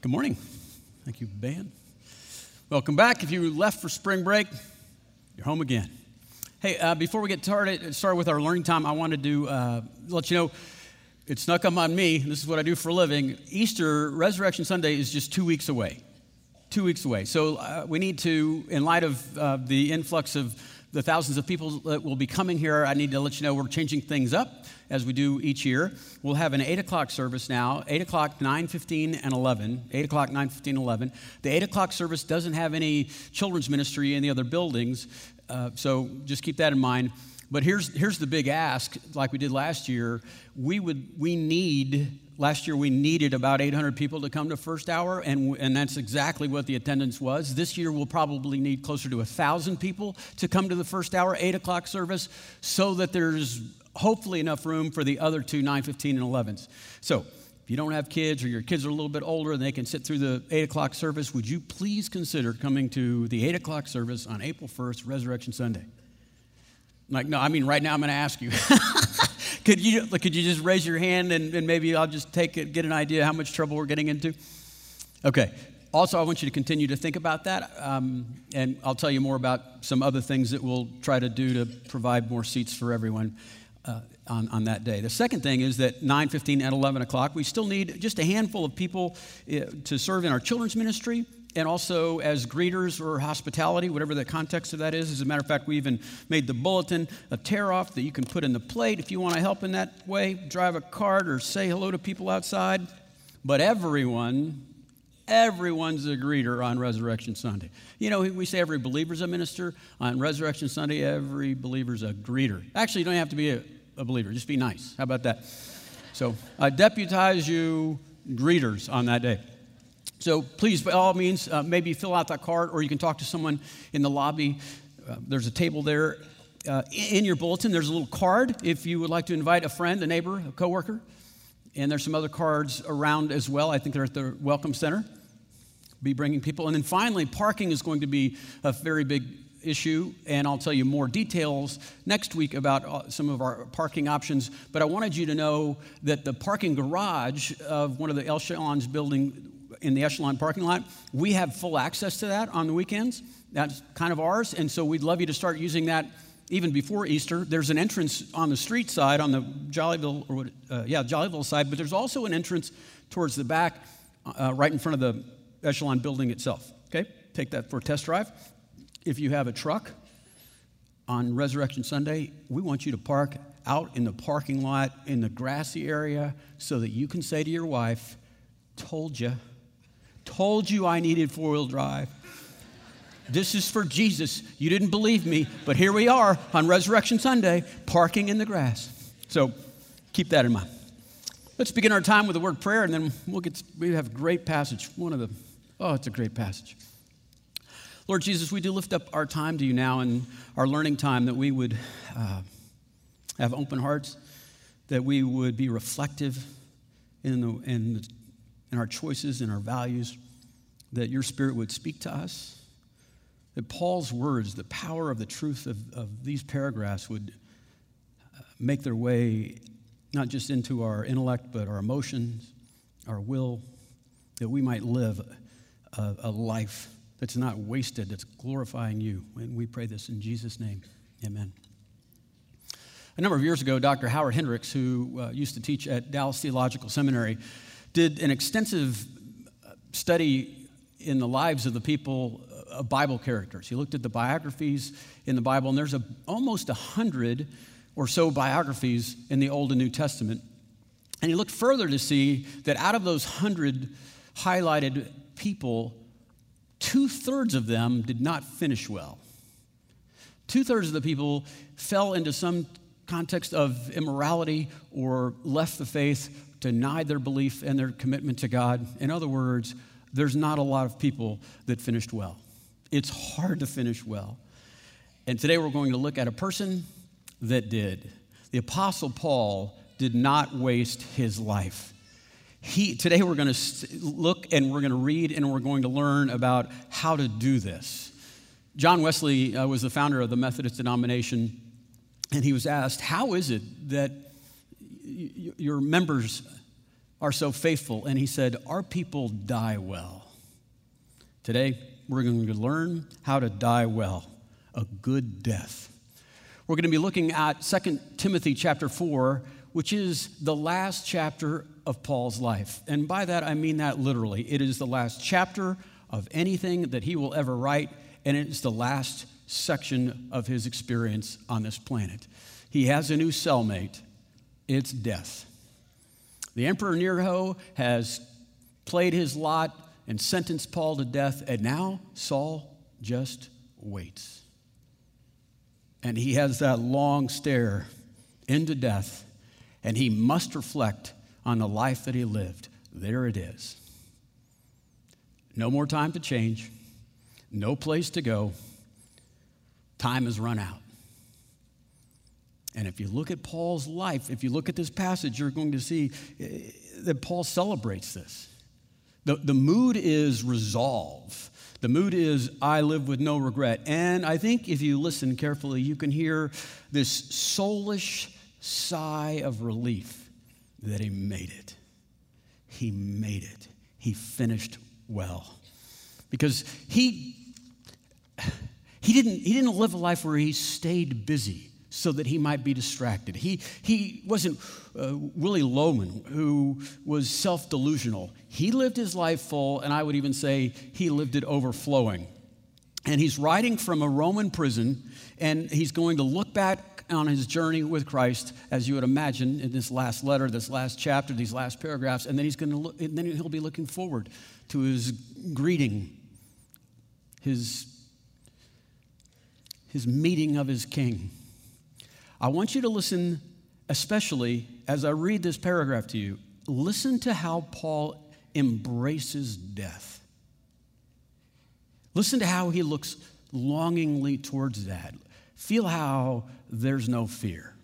Good morning. Thank you, Ben. Welcome back. If you left for spring break, you're home again. Hey, uh, before we get started, start with our learning time, I wanted to uh, let you know it snuck up on me. This is what I do for a living. Easter, Resurrection Sunday, is just two weeks away. Two weeks away. So uh, we need to, in light of uh, the influx of the thousands of people that will be coming here, I need to let you know we're changing things up as we do each year. We'll have an 8 o'clock service now, 8 o'clock, 9.15, and 11. 8 o'clock, 9.15, 11. The 8 o'clock service doesn't have any children's ministry in the other buildings, uh, so just keep that in mind. But here's, here's the big ask, like we did last year. We, would, we need Last year, we needed about 800 people to come to first hour, and, and that's exactly what the attendance was. This year, we'll probably need closer to 1,000 people to come to the first hour, 8 o'clock service, so that there's hopefully enough room for the other two 915 and 11s. So if you don't have kids or your kids are a little bit older and they can sit through the 8 o'clock service, would you please consider coming to the 8 o'clock service on April 1st, Resurrection Sunday? Like, no, I mean, right now I'm going to ask you. could, you could you just raise your hand and, and maybe I'll just take it, get an idea how much trouble we're getting into? Okay. Also, I want you to continue to think about that, um, and I'll tell you more about some other things that we'll try to do to provide more seats for everyone uh, on, on that day. The second thing is that 9, 15, and 11 o'clock, we still need just a handful of people uh, to serve in our children's ministry and also as greeters or hospitality, whatever the context of that is. As a matter of fact, we even made the bulletin a tear off that you can put in the plate if you want to help in that way, drive a cart or say hello to people outside. But everyone, everyone's a greeter on Resurrection Sunday. You know, we say every believer's a minister. On Resurrection Sunday, every believer's a greeter. Actually, you don't have to be a, a believer, just be nice. How about that? So I deputize you greeters on that day. So please, by all means, uh, maybe fill out that card or you can talk to someone in the lobby. Uh, there's a table there. Uh, in your bulletin, there's a little card if you would like to invite a friend, a neighbor, a coworker. And there's some other cards around as well. I think they're at the Welcome Center. Be bringing people. And then finally, parking is going to be a very big issue, and I'll tell you more details next week about uh, some of our parking options. But I wanted you to know that the parking garage of one of the Echelon's building in the Echelon parking lot, we have full access to that on the weekends. That's kind of ours, and so we'd love you to start using that even before Easter. There's an entrance on the street side, on the Jollyville, or what, uh, yeah, Jollyville side, but there's also an entrance towards the back, uh, right in front of the Echelon building itself. Okay, take that for a test drive. If you have a truck on Resurrection Sunday, we want you to park out in the parking lot in the grassy area so that you can say to your wife, Told you, told you I needed four wheel drive. This is for Jesus. You didn't believe me, but here we are on Resurrection Sunday, parking in the grass. So keep that in mind. Let's begin our time with the word prayer, and then we'll get. We have a great passage. One of the. Oh, it's a great passage. Lord Jesus, we do lift up our time to you now and our learning time that we would uh, have open hearts, that we would be reflective in, the, in, in our choices and our values, that your spirit would speak to us, that Paul's words, the power of the truth of, of these paragraphs, would uh, make their way not just into our intellect, but our emotions, our will, that we might live a, a life that's not wasted, that's glorifying you. And we pray this in Jesus' name. Amen. A number of years ago, Dr. Howard Hendricks, who uh, used to teach at Dallas Theological Seminary, did an extensive uh, study in the lives of the people uh, of Bible characters. He looked at the biographies in the Bible, and there's a, almost a hundred or so biographies in the Old and New Testament. And he looked further to see that out of those hundred highlighted people, two thirds of them did not finish well. Two thirds of the people fell into some context of immorality or left the faith, denied their belief and their commitment to God. In other words, there's not a lot of people that finished well. It's hard to finish well. And today we're going to look at a person that did. The Apostle Paul did not waste his life. He, today we're going to look and we're going to read and we're going to learn about how to do this. John Wesley uh, was the founder of the Methodist denomination, and he was asked, How is it that your members are so faithful. And he said, Our people die well. Today, we're going to learn how to die well, a good death. We're going to be looking at 2 Timothy chapter 4, which is the last chapter of Paul's life. And by that, I mean that literally. It is the last chapter of anything that he will ever write, and it is the last section of his experience on this planet. He has a new cellmate, it's death. The Emperor Nero has played his lot and sentenced Paul to death, and now Saul just waits. And he has that long stare into death, and he must reflect on the life that he lived. There it is. No more time to change, no place to go. Time has run out. And if you look at Paul's life, if you look at this passage, you're going to see eh, that Paul celebrates this. The, the mood is resolve. The mood is, I live with no regret. And I think if you listen carefully, you can hear this soulish sigh of relief that he made it. He made it. He finished well. Because he, he, didn't, he didn't live a life where he stayed busy so that he might be distracted. He, he wasn't uh, Willy Loman, who was self delusional. He lived his life full, and I would even say he lived it overflowing. And he's writing from a Roman prison, and he's going to look back on his journey with Christ, as you would imagine in this last letter, this last chapter, these last paragraphs, and then he's going to look, and then he'll be looking forward to his greeting, his, his meeting of his king. I want you to listen, especially as I read this paragraph to you, listen to how Paul embraces death. Listen to how he looks longingly towards that. Feel how there's no fear.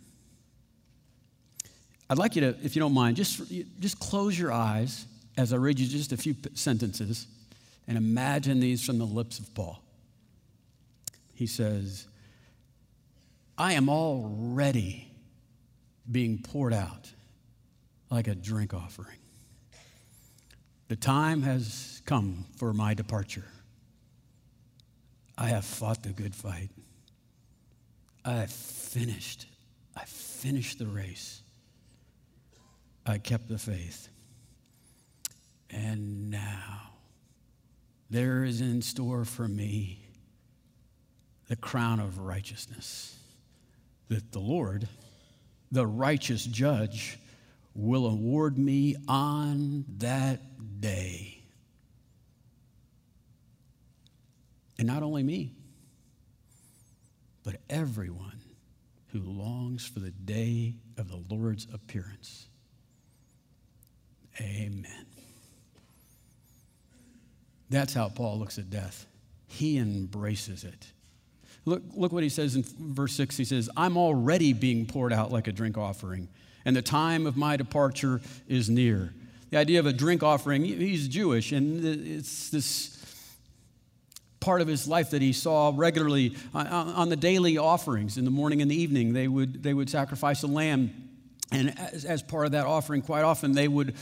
I'd like you to, if you don't mind, just, just close your eyes as I read you just a few sentences and imagine these from the lips of Paul. He says, I am already being poured out like a drink offering. The time has come for my departure. I have fought the good fight. I have finished. I finished the race. I kept the faith. And now there is in store for me the crown of righteousness that the Lord, the righteous judge, will award me on that day. And not only me, but everyone who longs for the day of the Lord's appearance. Amen. That's how Paul looks at death. He embraces it. Look, look what he says in verse 6. He says, I'm already being poured out like a drink offering, and the time of my departure is near. The idea of a drink offering, he's Jewish, and it's this part of his life that he saw regularly uh, uh, on the daily offerings in the morning and the evening. They would, they would sacrifice a lamb, and as, as part of that offering, quite often they would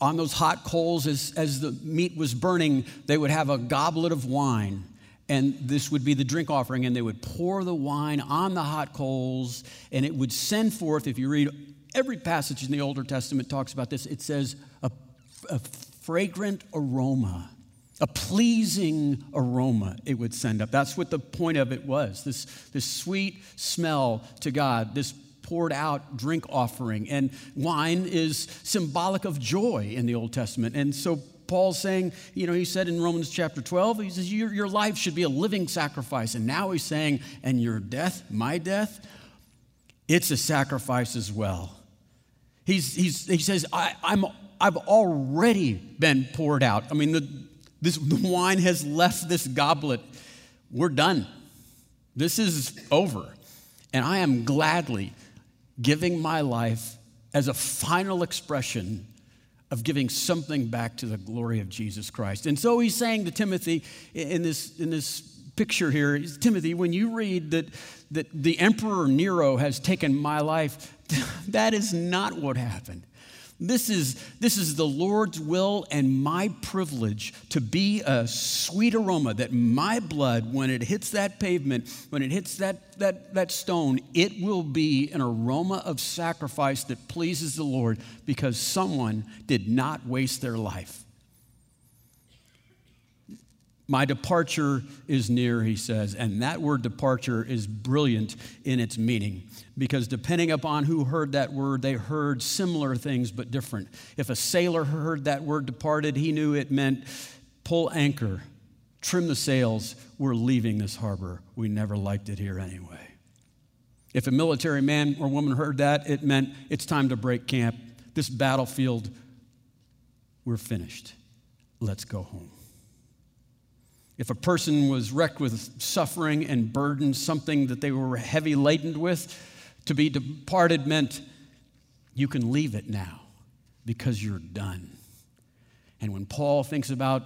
on those hot coals as, as the meat was burning, they would have a goblet of wine and this would be the drink offering, and they would pour the wine on the hot coals, and it would send forth, if you read every passage in the Older Testament talks about this, it says a, a fragrant aroma, a pleasing aroma it would send up. That's what the point of it was this, this sweet smell to God, this poured out drink offering. And wine is symbolic of joy in the Old Testament. And so Paul's saying, you know, he said in Romans chapter 12, he says, your, your life should be a living sacrifice. And now he's saying, and your death, my death, it's a sacrifice as well. He's, he's, he says, I, I'm, I've already been poured out. I mean, the, this, the wine has left this goblet. We're done. This is over. And I am gladly giving my life as a final expression of giving something back to the glory of Jesus Christ. And so he's saying to Timothy in this, in this picture here Timothy, when you read that, that the Emperor Nero has taken my life, that is not what happened. This is, this is the Lord's will and my privilege to be a sweet aroma that my blood, when it hits that pavement, when it hits that, that, that stone, it will be an aroma of sacrifice that pleases the Lord because someone did not waste their life. My departure is near, he says. And that word departure is brilliant in its meaning because depending upon who heard that word, they heard similar things but different. If a sailor heard that word departed, he knew it meant pull anchor, trim the sails, we're leaving this harbor. We never liked it here anyway. If a military man or woman heard that, it meant it's time to break camp. This battlefield, we're finished. Let's go home. If a person was wrecked with suffering and burden, something that they were heavy laden with, to be departed meant you can leave it now because you're done. And when Paul thinks about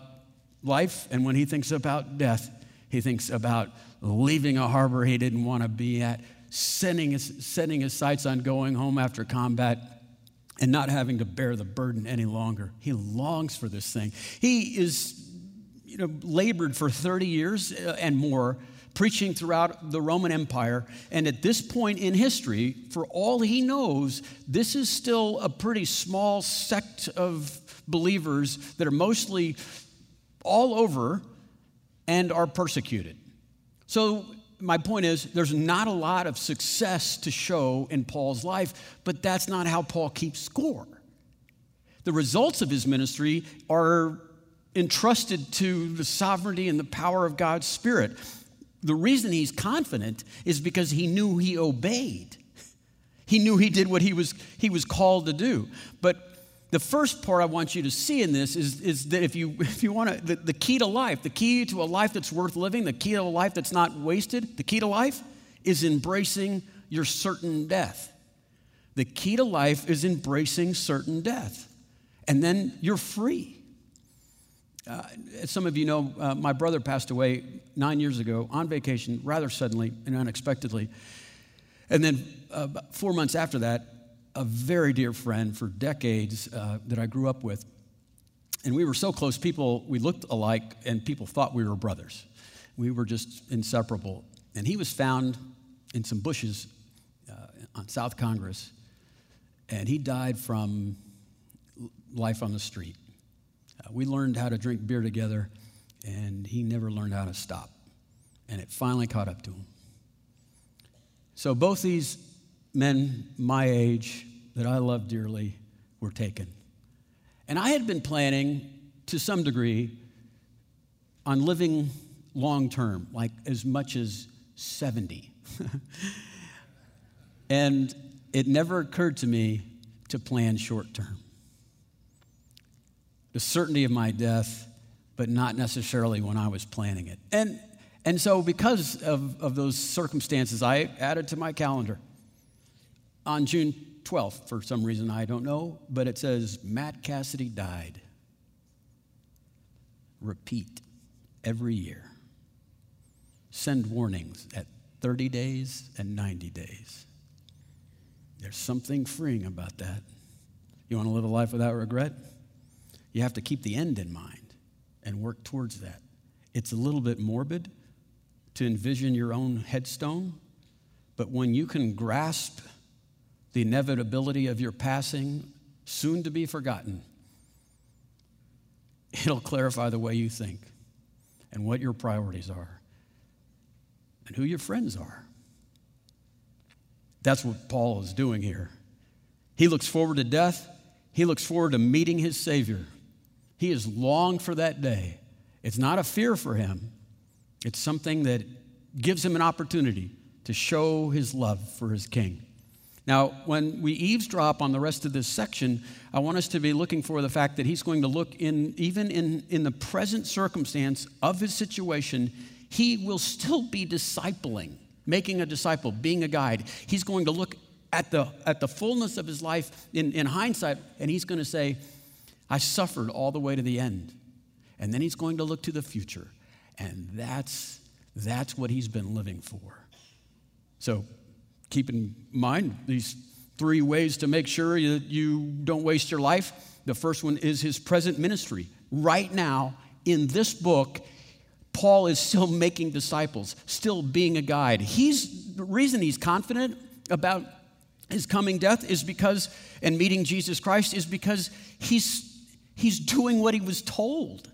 life and when he thinks about death, he thinks about leaving a harbor he didn't want to be at, setting his, setting his sights on going home after combat, and not having to bear the burden any longer. He longs for this thing. He is you know, labored for 30 years uh, and more preaching throughout the Roman Empire. And at this point in history, for all he knows, this is still a pretty small sect of believers that are mostly all over and are persecuted. So, my point is, there's not a lot of success to show in Paul's life, but that's not how Paul keeps score. The results of his ministry are entrusted to the sovereignty and the power of God's Spirit. The reason he's confident is because he knew he obeyed. He knew he did what he was, he was called to do. But the first part I want you to see in this is, is that if you, if you want to, the, the key to life, the key to a life that's worth living, the key to a life that's not wasted, the key to life is embracing your certain death. The key to life is embracing certain death. And then you're free. Uh, as some of you know, uh, my brother passed away nine years ago on vacation, rather suddenly and unexpectedly. And then uh, four months after that, a very dear friend for decades uh, that I grew up with. And we were so close, people, we looked alike, and people thought we were brothers. We were just inseparable. And he was found in some bushes uh, on South Congress, and he died from life on the street. Uh, we learned how to drink beer together, and he never learned how to stop. And it finally caught up to him. So both these men my age that I love dearly were taken. And I had been planning to some degree on living long term, like as much as 70. and it never occurred to me to plan short term the certainty of my death, but not necessarily when I was planning it. And, and so, because of, of those circumstances, I added to my calendar on June 12th, for some reason I don't know, but it says Matt Cassidy died. Repeat every year. Send warnings at 30 days and 90 days. There's something freeing about that. You want to live a life without regret? You have to keep the end in mind and work towards that. It's a little bit morbid to envision your own headstone, but when you can grasp the inevitability of your passing, soon to be forgotten, it'll clarify the way you think and what your priorities are and who your friends are. That's what Paul is doing here. He looks forward to death, he looks forward to meeting his Savior. He has longed for that day. It's not a fear for him, it's something that gives him an opportunity to show his love for his king. Now, when we eavesdrop on the rest of this section, I want us to be looking for the fact that he's going to look in, even in, in the present circumstance of his situation, he will still be discipling, making a disciple, being a guide. He's going to look at the, at the fullness of his life in, in hindsight, and he's going to say, I suffered all the way to the end. And then he's going to look to the future. And that's, that's what he's been living for. So keep in mind these three ways to make sure that you don't waste your life. The first one is his present ministry. Right now, in this book, Paul is still making disciples, still being a guide. He's the reason he's confident about his coming death is because and meeting Jesus Christ is because he's he's doing what he was told.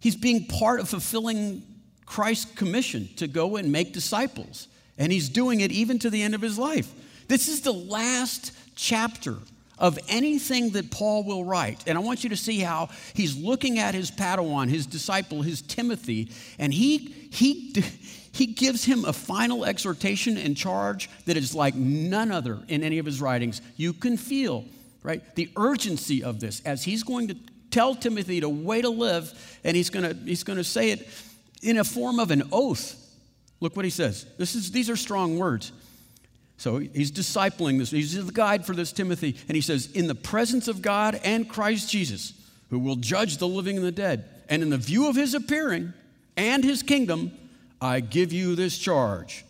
He's being part of fulfilling Christ's commission to go and make disciples. And he's doing it even to the end of his life. This is the last chapter of anything that Paul will write. And I want you to see how he's looking at his Padawan, his disciple, his Timothy, and he, he, he gives him a final exhortation and charge that is like none other in any of his writings. You can feel, right, the urgency of this as he's going to tell Timothy to way to live, and he's going to, he's going to say it in a form of an oath. Look what he says. This is, these are strong words. So he's discipling this. He's the guide for this Timothy. And he says, In the presence of God and Christ Jesus, who will judge the living and the dead, and in the view of his appearing and his kingdom, I give you this charge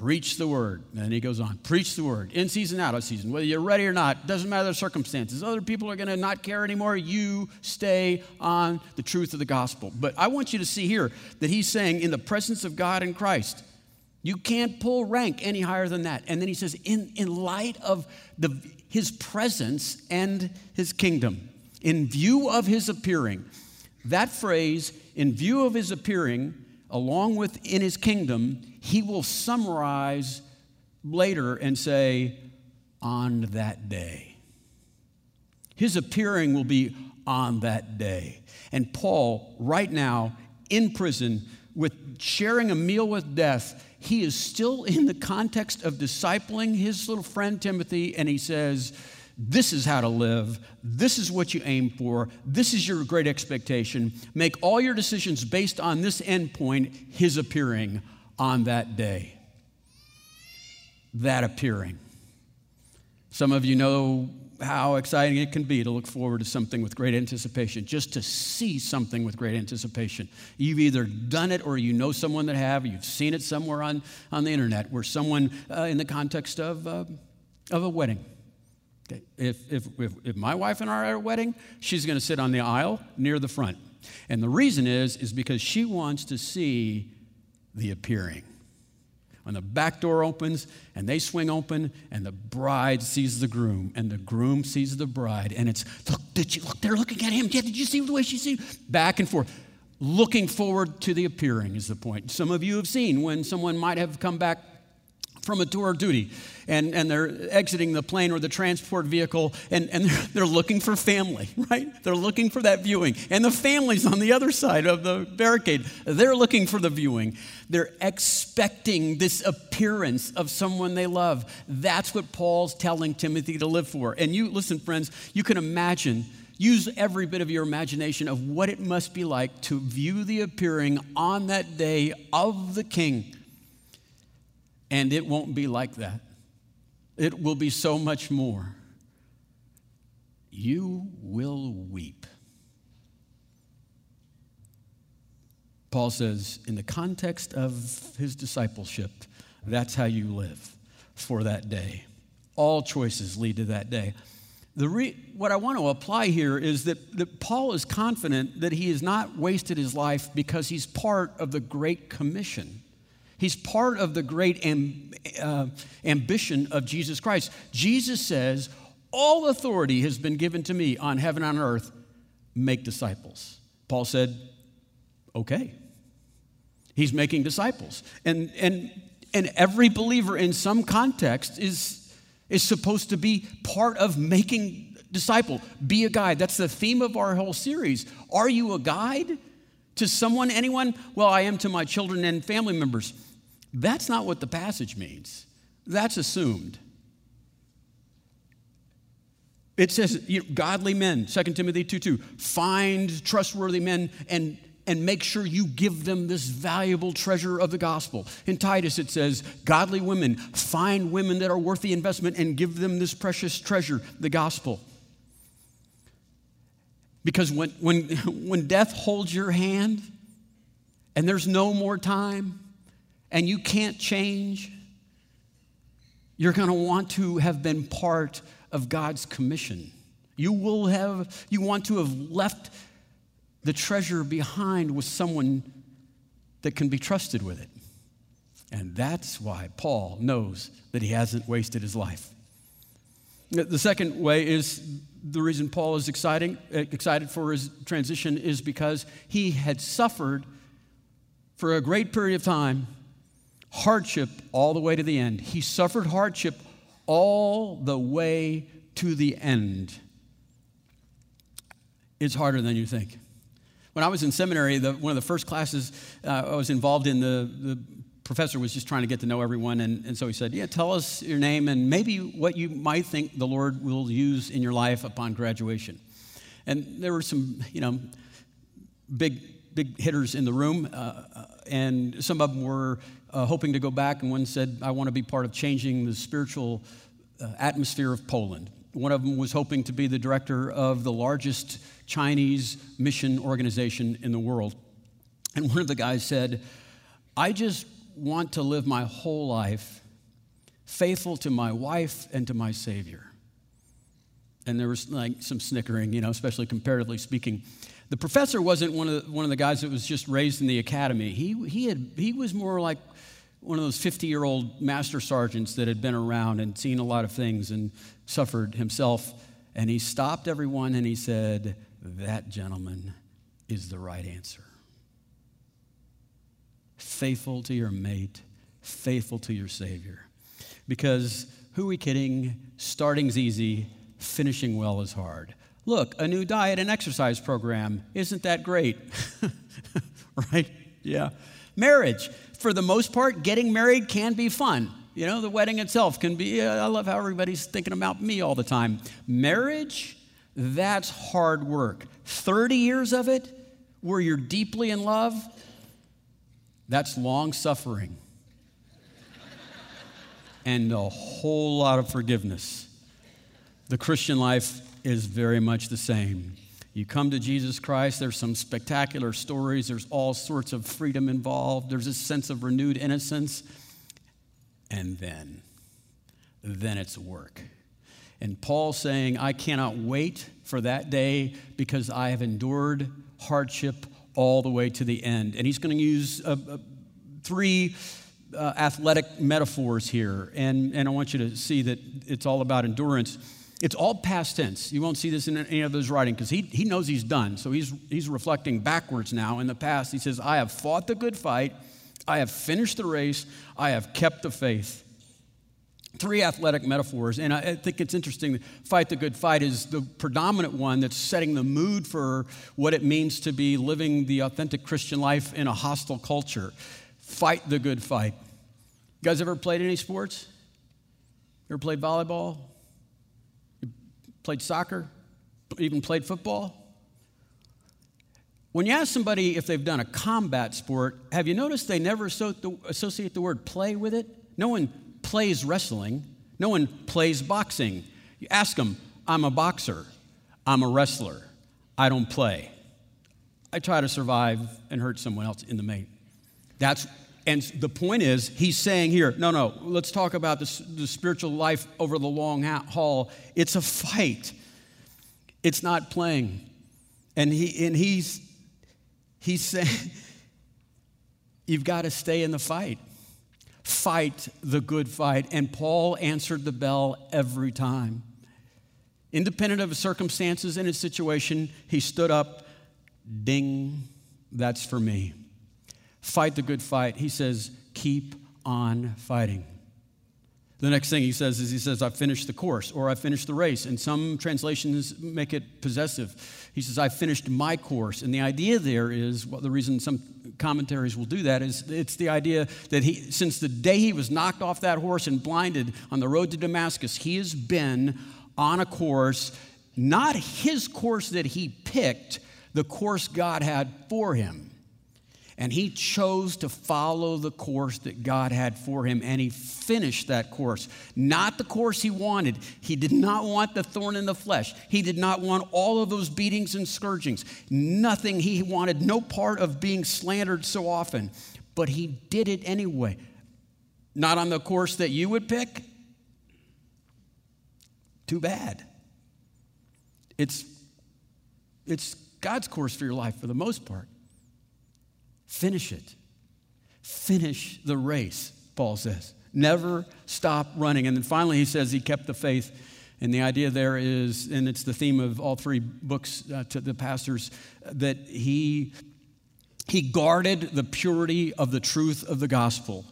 preach the word. And he goes on, preach the word, in season, out of season, whether you're ready or not, doesn't matter the circumstances. Other people are going to not care anymore. You stay on the truth of the gospel. But I want you to see here that he's saying, in the presence of God and Christ, you can't pull rank any higher than that. And then he says, in, in light of the, his presence and his kingdom, in view of his appearing, that phrase, in view of his appearing, along with in his kingdom, he will summarize later and say, on that day. His appearing will be on that day. And Paul, right now, in prison, with sharing a meal with death, he is still in the context of discipling his little friend Timothy, and he says, This is how to live. This is what you aim for. This is your great expectation. Make all your decisions based on this endpoint, his appearing on that day. That appearing. Some of you know how exciting it can be to look forward to something with great anticipation, just to see something with great anticipation. You've either done it or you know someone that have, you've seen it somewhere on, on the internet where someone, uh, in the context of, uh, of a wedding. If, if, if, if my wife and I are at a wedding, she's going to sit on the aisle near the front. And the reason is, is because she wants to see the appearing. When the back door opens and they swing open and the bride sees the groom and the groom sees the bride and it's look did you look they're looking at him. Yeah did you see the way she see back and forth. Looking forward to the appearing is the point. Some of you have seen when someone might have come back from a tour of duty and, and they're exiting the plane or the transport vehicle and, and they're, they're looking for family, right? They're looking for that viewing. And the family's on the other side of the barricade. They're looking for the viewing. They're expecting this appearance of someone they love. That's what Paul's telling Timothy to live for. And you, listen, friends, you can imagine use every bit of your imagination of what it must be like to view the appearing on that day of the king and it won't be like that. It will be so much more. You will weep. Paul says, in the context of his discipleship, that's how you live for that day. All choices lead to that day. The re- what I want to apply here is that, that Paul is confident that he has not wasted his life because he's part of the Great Commission. He's part of the great amb- uh, ambition of Jesus Christ. Jesus says, All authority has been given to me on heaven and on earth. Make disciples. Paul said, Okay. He's making disciples. And, and, and every believer in some context is, is supposed to be part of making disciple. Be a guide. That's the theme of our whole series. Are you a guide to someone, anyone? Well, I am to my children and family members. That's not what the passage means. That's assumed. It says, you know, godly men, 2 Timothy 2 2, find trustworthy men and, and make sure you give them this valuable treasure of the gospel. In Titus, it says, godly women, find women that are worth the investment and give them this precious treasure, the gospel. Because when, when, when death holds your hand and there's no more time, and you can't change, You're going to want to have been part of God's commission. You will have, you want to have left the treasure behind with someone that can be trusted with it. And that's why Paul knows that he hasn't wasted his life. The second way is the reason Paul is exciting, excited for his transition is because he had suffered for a great period of time hardship all the way to the end. He suffered hardship all the way to the end. It's harder than you think. When I was in seminary, the, one of the first classes uh, I was involved in, the, the professor was just trying to get to know everyone. And, and so he said, Yeah, tell us your name and maybe what you might think the Lord will use in your life upon graduation. And there were some, you know, big, big hitters in the room. Uh, and some of them were uh, hoping to go back. And one said, I want to be part of changing the spiritual uh, atmosphere of Poland. One of them was hoping to be the director of the largest Chinese mission organization in the world. And one of the guys said, I just want to live my whole life faithful to my wife and to my Savior. And there was like some snickering, you know, especially comparatively speaking. The professor wasn't one of the, one of the guys that was just raised in the academy. He, he, had, he was more like one of those 50 year old master sergeants that had been around and seen a lot of things and suffered himself. And he stopped everyone and he said, That gentleman is the right answer faithful to your mate, faithful to your Savior. Because who are we kidding? Starting's easy, finishing well is hard. Look, a new diet and exercise program, isn't that great? right? Yeah. Marriage, for the most part, getting married can be fun. You know, the wedding itself can be, uh, I love how everybody's thinking about me all the time. Marriage, that's hard work. 30 years of it, where you're deeply in love, that's long suffering and a whole lot of forgiveness. The Christian life is very much the same. You come to Jesus Christ, there's some spectacular stories, there's all sorts of freedom involved, there's a sense of renewed innocence, and then, then it's work. And Paul saying, I cannot wait for that day because I have endured hardship all the way to the end. And he's going to use a, a, three uh, athletic metaphors here. And, and I want you to see that it's all about endurance. It's all past tense. You won't see this in any of his writing because he, he knows he's done. So he's, he's reflecting backwards now in the past. He says, I have fought the good fight, I have finished the race, I have kept the faith three athletic metaphors, and I think it's interesting. Fight the good fight is the predominant one that's setting the mood for what it means to be living the authentic Christian life in a hostile culture. Fight the good fight. You guys ever played any sports? Ever played volleyball? Played soccer? Even played football? When you ask somebody if they've done a combat sport, have you noticed they never associate the word play with it? No one plays wrestling, no one plays boxing. You ask them, I'm a boxer, I'm a wrestler, I don't play. I try to survive and hurt someone else in the main. That's and the point is, he's saying here, no, no, let's talk about the, the spiritual life over the long haul. It's a fight. It's not playing. And he and he's he's saying you've got to stay in the fight fight the good fight. And Paul answered the bell every time. Independent of his circumstances and his situation, he stood up, ding, that's for me. Fight the good fight. He says, keep on fighting. The next thing he says is he says, I finished the course or I finished the race. And some translations make it possessive. He says, I finished my course. And the idea there is, well, the reason some commentaries will do that is it's the idea that he, since the day he was knocked off that horse and blinded on the road to Damascus, he has been on a course, not his course that he picked, the course God had for him. And he chose to follow the course that God had for him, and he finished that course. Not the course he wanted. He did not want the thorn in the flesh. He did not want all of those beatings and scourgings. Nothing he wanted, no part of being slandered so often. But he did it anyway. Not on the course that you would pick, too bad. It's, it's God's course for your life for the most part. Finish it. Finish the race, Paul says. Never stop running. And then finally, he says he kept the faith. And the idea there is, and it's the theme of all three books uh, to the pastors, that he, he guarded the purity of the truth of the gospel.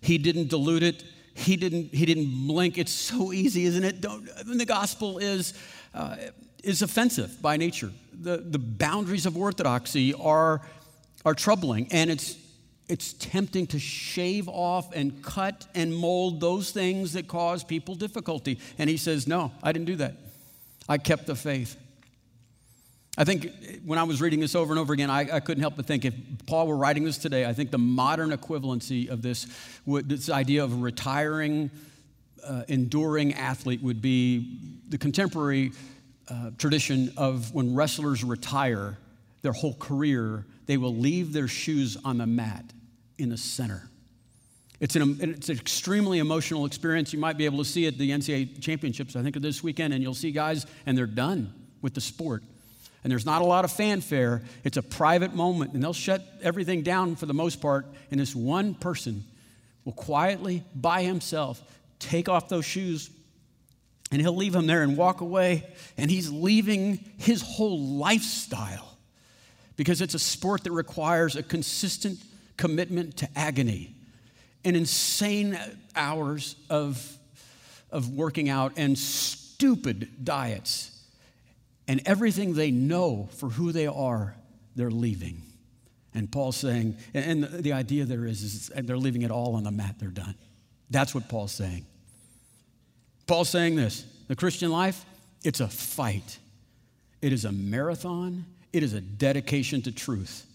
He didn't dilute it. He didn't, he didn't blink. It's so easy, isn't it? Don't, the gospel is, uh, is offensive by nature. The, the boundaries of orthodoxy are, are troubling, and it's, it's tempting to shave off and cut and mold those things that cause people difficulty. And he says, No, I didn't do that. I kept the faith. I think when I was reading this over and over again, I, I, couldn't help but think if Paul were writing this today, I think the modern equivalency of this, would, this idea of a retiring, uh, enduring athlete would be the contemporary uh, tradition of when wrestlers retire their whole career, they will leave their shoes on the mat in the center. It's an, it's an extremely emotional experience. You might be able to see at the NCAA championships, I think, this weekend, and you'll see guys, and they're done with the sport and there's not a lot of fanfare. It's a private moment, and they'll shut everything down for the most part, and this one person will quietly, by himself, take off those shoes and he'll leave them there and walk away, and he's leaving his whole lifestyle because it's a sport that requires a consistent commitment to agony and insane hours of, of working out and stupid diets and everything they know for who they are, they're leaving. And Paul's saying, and the idea there is, is they're leaving it all on the mat, they're done. That's what Paul's saying. Paul's saying this the Christian life, it's a fight, it is a marathon, it is a dedication to truth.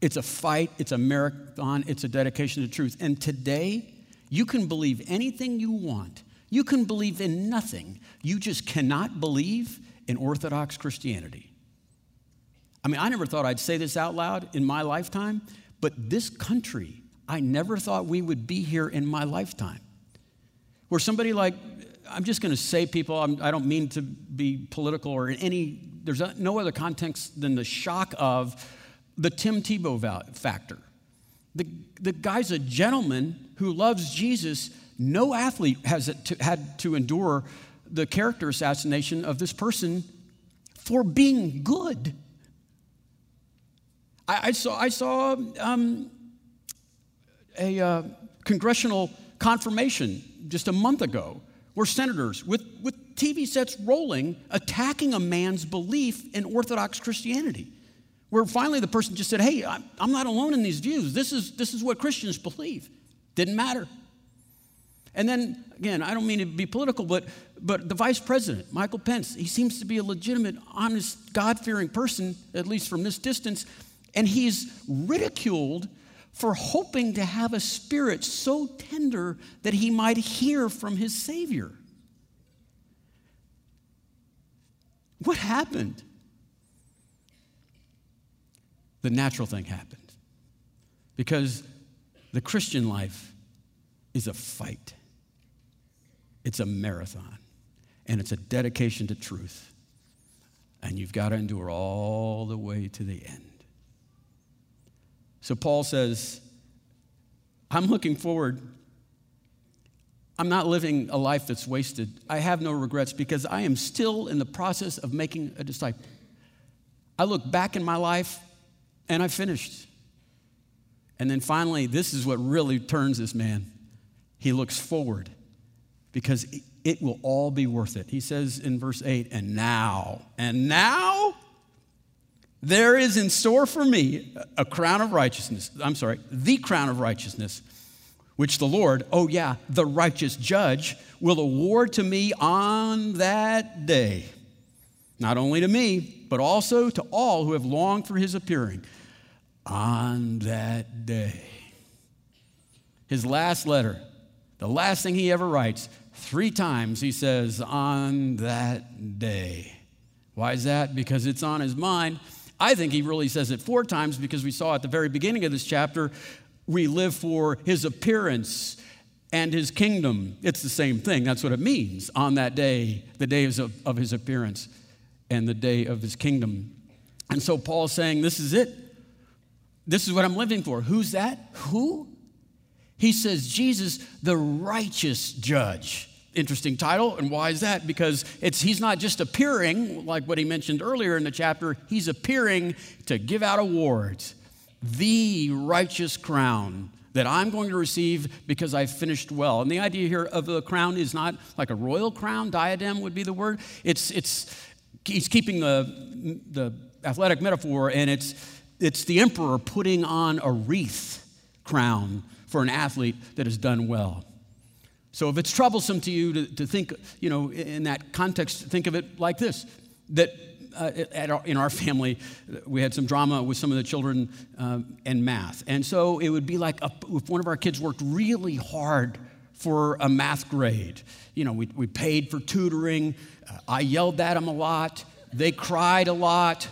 It's a fight, it's a marathon, it's a dedication to truth. And today, you can believe anything you want. You can believe in nothing. You just cannot believe in Orthodox Christianity. I mean, I never thought I'd say this out loud in my lifetime, but this country, I never thought we would be here in my lifetime. Where somebody like, I'm just going to say people, I'm, I do not mean to be political or in any, there's no other context than the shock of the Tim Tebow factor. The, the guy's a gentleman who loves Jesus. No athlete has had to endure the character assassination of this person for being good. I, I saw, I saw um, a uh, congressional confirmation just a month ago where senators with, with TV sets rolling attacking a man's belief in Orthodox Christianity. Where finally the person just said, Hey, I'm, I'm not alone in these views. This is, this is what Christians believe. Didn't matter. And then, again, I don't mean to be political, but, but the vice president, Michael Pence, he seems to be a legitimate, honest, God fearing person, at least from this distance, and he's ridiculed for hoping to have a spirit so tender that he might hear from his Savior. What happened? The natural thing happened. Because the Christian life is a fight. It's a marathon, and it's a dedication to truth. And you've got to endure all the way to the end. So Paul says, I'm looking forward. I'm not living a life that's wasted. I have no regrets because I am still in the process of making a disciple. I look back in my life and I finished. And then finally, this is what really turns this man. He looks forward because it will all be worth it. He says in verse 8, and now, and now there is in store for me a crown of righteousness. I'm sorry, the crown of righteousness, which the Lord, oh yeah, the righteous judge, will award to me on that day. Not only to me, but also to all who have longed for his appearing. On that day. His last letter, the last thing he ever writes, Three times he says, on that day. Why is that? Because it's on his mind. I think he really says it four times because we saw at the very beginning of this chapter, we live for his appearance. and his kingdom. It's the same thing. That's what it means on that day, the days of, of his appearance and the day of his kingdom. And so Paul's saying, This is it. This is what I'm living for. Who's that? Who? He says, Jesus, the righteous judge. Interesting title. And why is that? Because it's, he's not just appearing, like what he mentioned earlier in the chapter, he's appearing to give out awards. The righteous crown that I'm going to receive because I finished well. And the idea here of the crown is not like a royal crown, diadem would be the word. It's, it's, he's keeping the, the athletic metaphor, and it's, it's the emperor putting on a wreath crown for an athlete that has done well. So if it's troublesome to you to, to think, you know, in that context, think of it like this that uh, our, in our family, we had some drama with some of the children um, in math. And so it would be like a, if one of our kids worked really hard for a math grade. You know, we, we paid for tutoring. Uh, I yelled at them a lot. They cried a lot.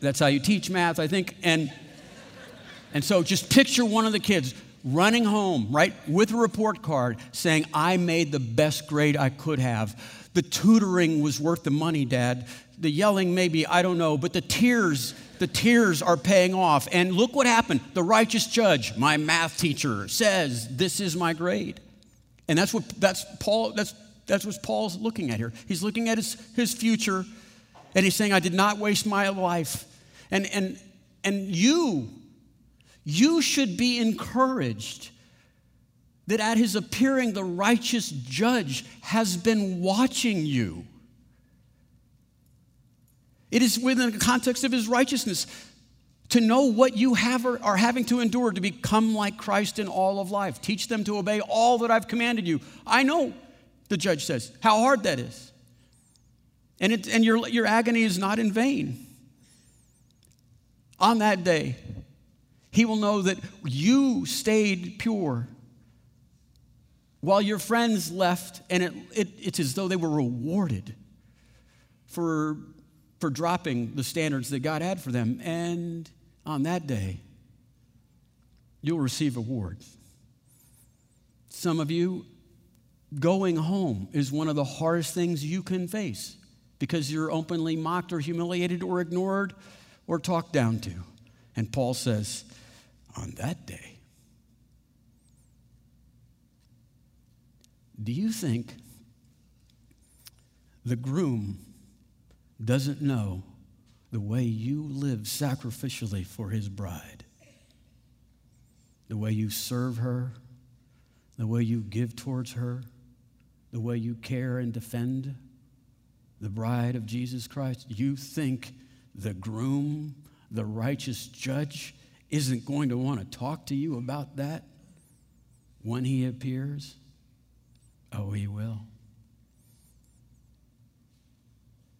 That's how you teach math, I think. And, and so just picture one of the kids running home, right, with a report card saying, I made the best grade I could have. The tutoring was worth the money, Dad the yelling maybe, I don't know, but the tears, the tears are paying off. And look what happened. The righteous judge, my math teacher, says, This is my grade. And that's what that's Paul, that's that's what Paul's looking at here. He's looking at his, his future, and he's saying, I did not waste my life. And and and you, you should be encouraged that at his appearing, the righteous judge has been watching you. It is within the context of his righteousness to know what you have or are having to endure to become like Christ in all of life. Teach them to obey all that I've commanded you. I know, the judge says, how hard that is. And, it, and your, your agony is not in vain. On that day, he will know that you stayed pure while your friends left, and it, it, it's as though they were rewarded for for dropping the standards that God had for them. And on that day, you'll receive awards. Some of you, going home is one of the hardest things you can face because you're openly mocked or humiliated or ignored or talked down to. And Paul says, on that day, do you think the groom doesn't know the way you live sacrificially for his bride, the way you serve her, the way you give towards her, the way you care and defend the bride of Jesus Christ, you think the groom, the righteous judge, isn't going to want to talk to you about that when he appears? Oh, he will.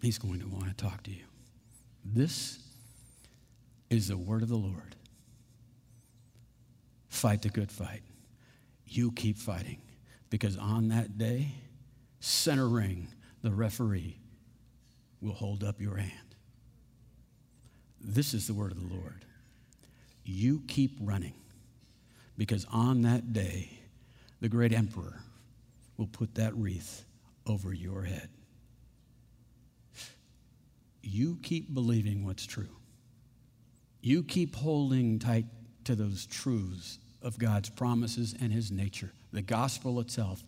He's going to want to talk to you. This is the word of the Lord. Fight the good fight. You keep fighting because on that day, center ring, the referee will hold up your hand. This is the word of the Lord. You keep running because on that day, the great emperor will put that wreath over your head you keep believing what's true. You keep holding tight to those truths of God's promises and His nature, the gospel itself.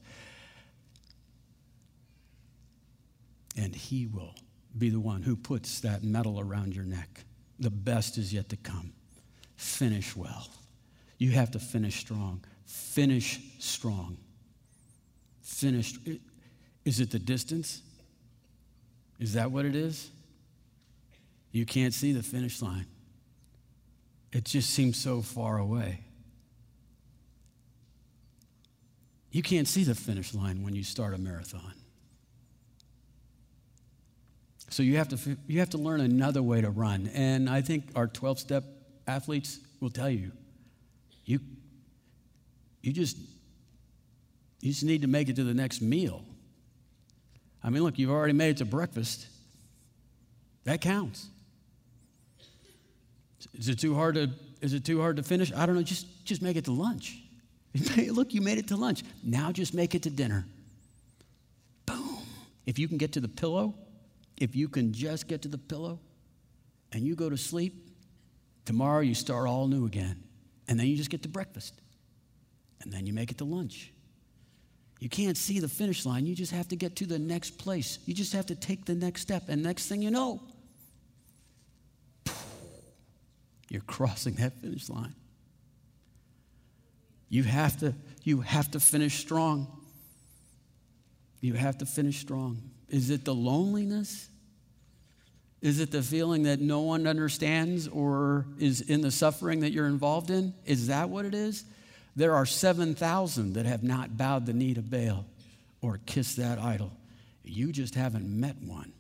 And He will be the one who puts that medal around your neck. The best is yet to come. Finish well. You have to finish strong. Finish strong. Finish. Is it the distance? Is that what it is? You can't see the finish line. It just seems so far away. You can't see the finish line when you start a marathon. So you have to, you have to learn another way to run. And I think our 12 step athletes will tell you you, you, just, you just need to make it to the next meal. I mean, look, you've already made it to breakfast. That counts. Is it too hard to, is it too hard to finish? I don't know. Just, just make it to lunch. Look, you made it to lunch. Now just make it to dinner. Boom. If you can get to the pillow, if you can just get to the pillow and you go to sleep, tomorrow you start all new again. And then you just get to breakfast. And then you make it to lunch. You can't see the finish line. You just have to get to the next place. You just have to take the next step. And next thing you know, you're crossing that finish line. You have to, you have to finish strong. You have to finish strong. Is it the loneliness? Is it the feeling that no one understands or is in the suffering that you're involved in? Is that what it is? There are 7,000 that have not bowed the knee to Baal or kissed that idol. You just haven't met one.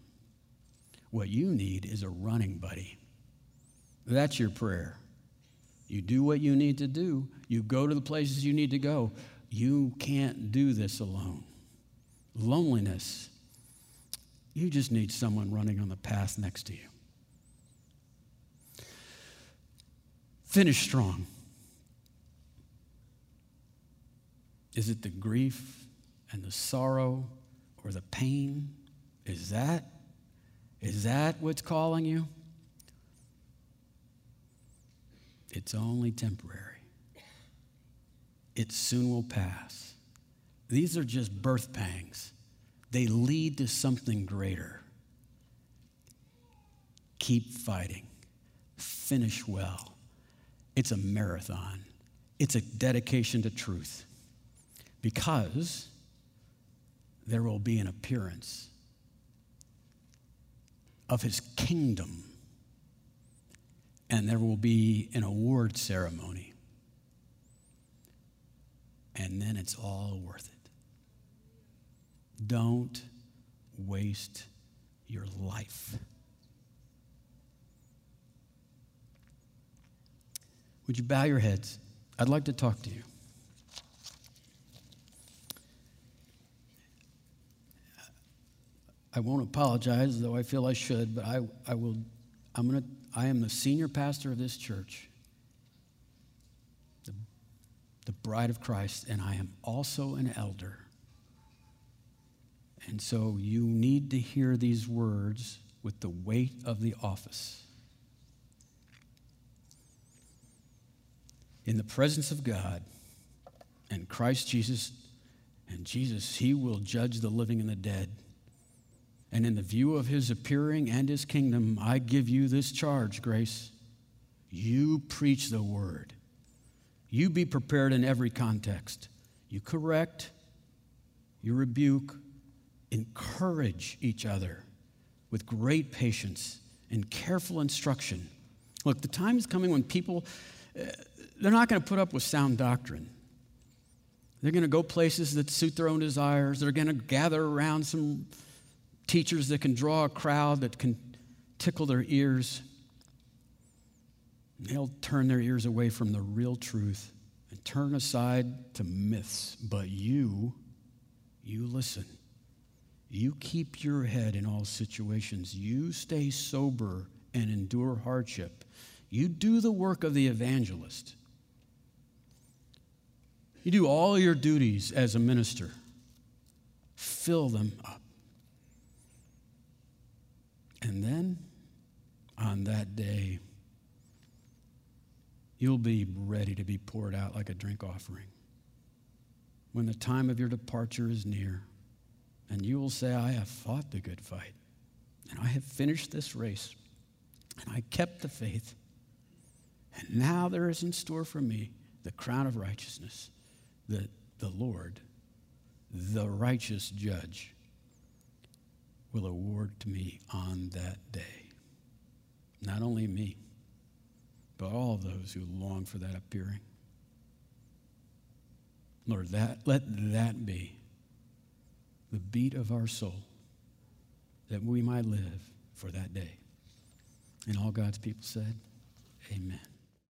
What you need is a running buddy. That's your prayer. You do what you need to do, you go to the places you need to go. You can't do this alone. Loneliness, you just need someone running on the path next to you. Finish strong. Is it the grief and the sorrow or the pain? Is that is that what's calling you? It's only temporary. It soon will pass. These are just birth pangs. They lead to something greater. Keep fighting. Finish well. It's a marathon. It's a dedication to truth because there will be an appearance of his kingdom and there will be an award ceremony. And then it's all worth it. Don't waste your life. Would you bow your heads? I'd like to talk to you. I won't apologize, though I feel I should, but I, I will, I'm gonna, I am the senior pastor of this church, the, the bride of Christ, and I am also an elder. And so you need to hear these words with the weight of the office. In the presence of God and Christ Jesus, and Jesus, He will judge the living and the dead. And in the view of his appearing and his kingdom, I give you this charge, Grace. You preach the word. You be prepared in every context. You correct, you rebuke, encourage each other with great patience and careful instruction. Look, the time is coming when people, uh, they're not going to put up with sound doctrine. They're going to go places that suit their own desires. They're going to gather around some teachers that can draw a crowd, that can tickle their ears. They'll turn their ears away from the real truth and turn aside to myths. But you, you listen. You keep your head in all situations. You stay sober and endure hardship. You do the work of the evangelist. You do all your duties as a minister. Fill them up. And then on that day, you'll be ready to be poured out like a drink offering. When the time of your departure is near, and you will say, I have fought the good fight, and I have finished this race, and I kept the faith. And now there is in store for me the crown of righteousness that the Lord, the righteous judge, will award to me on that day. Not only me, but all those who long for that appearing. Lord, that, let that be the beat of our soul that we might live for that day. And all God's people said, Amen.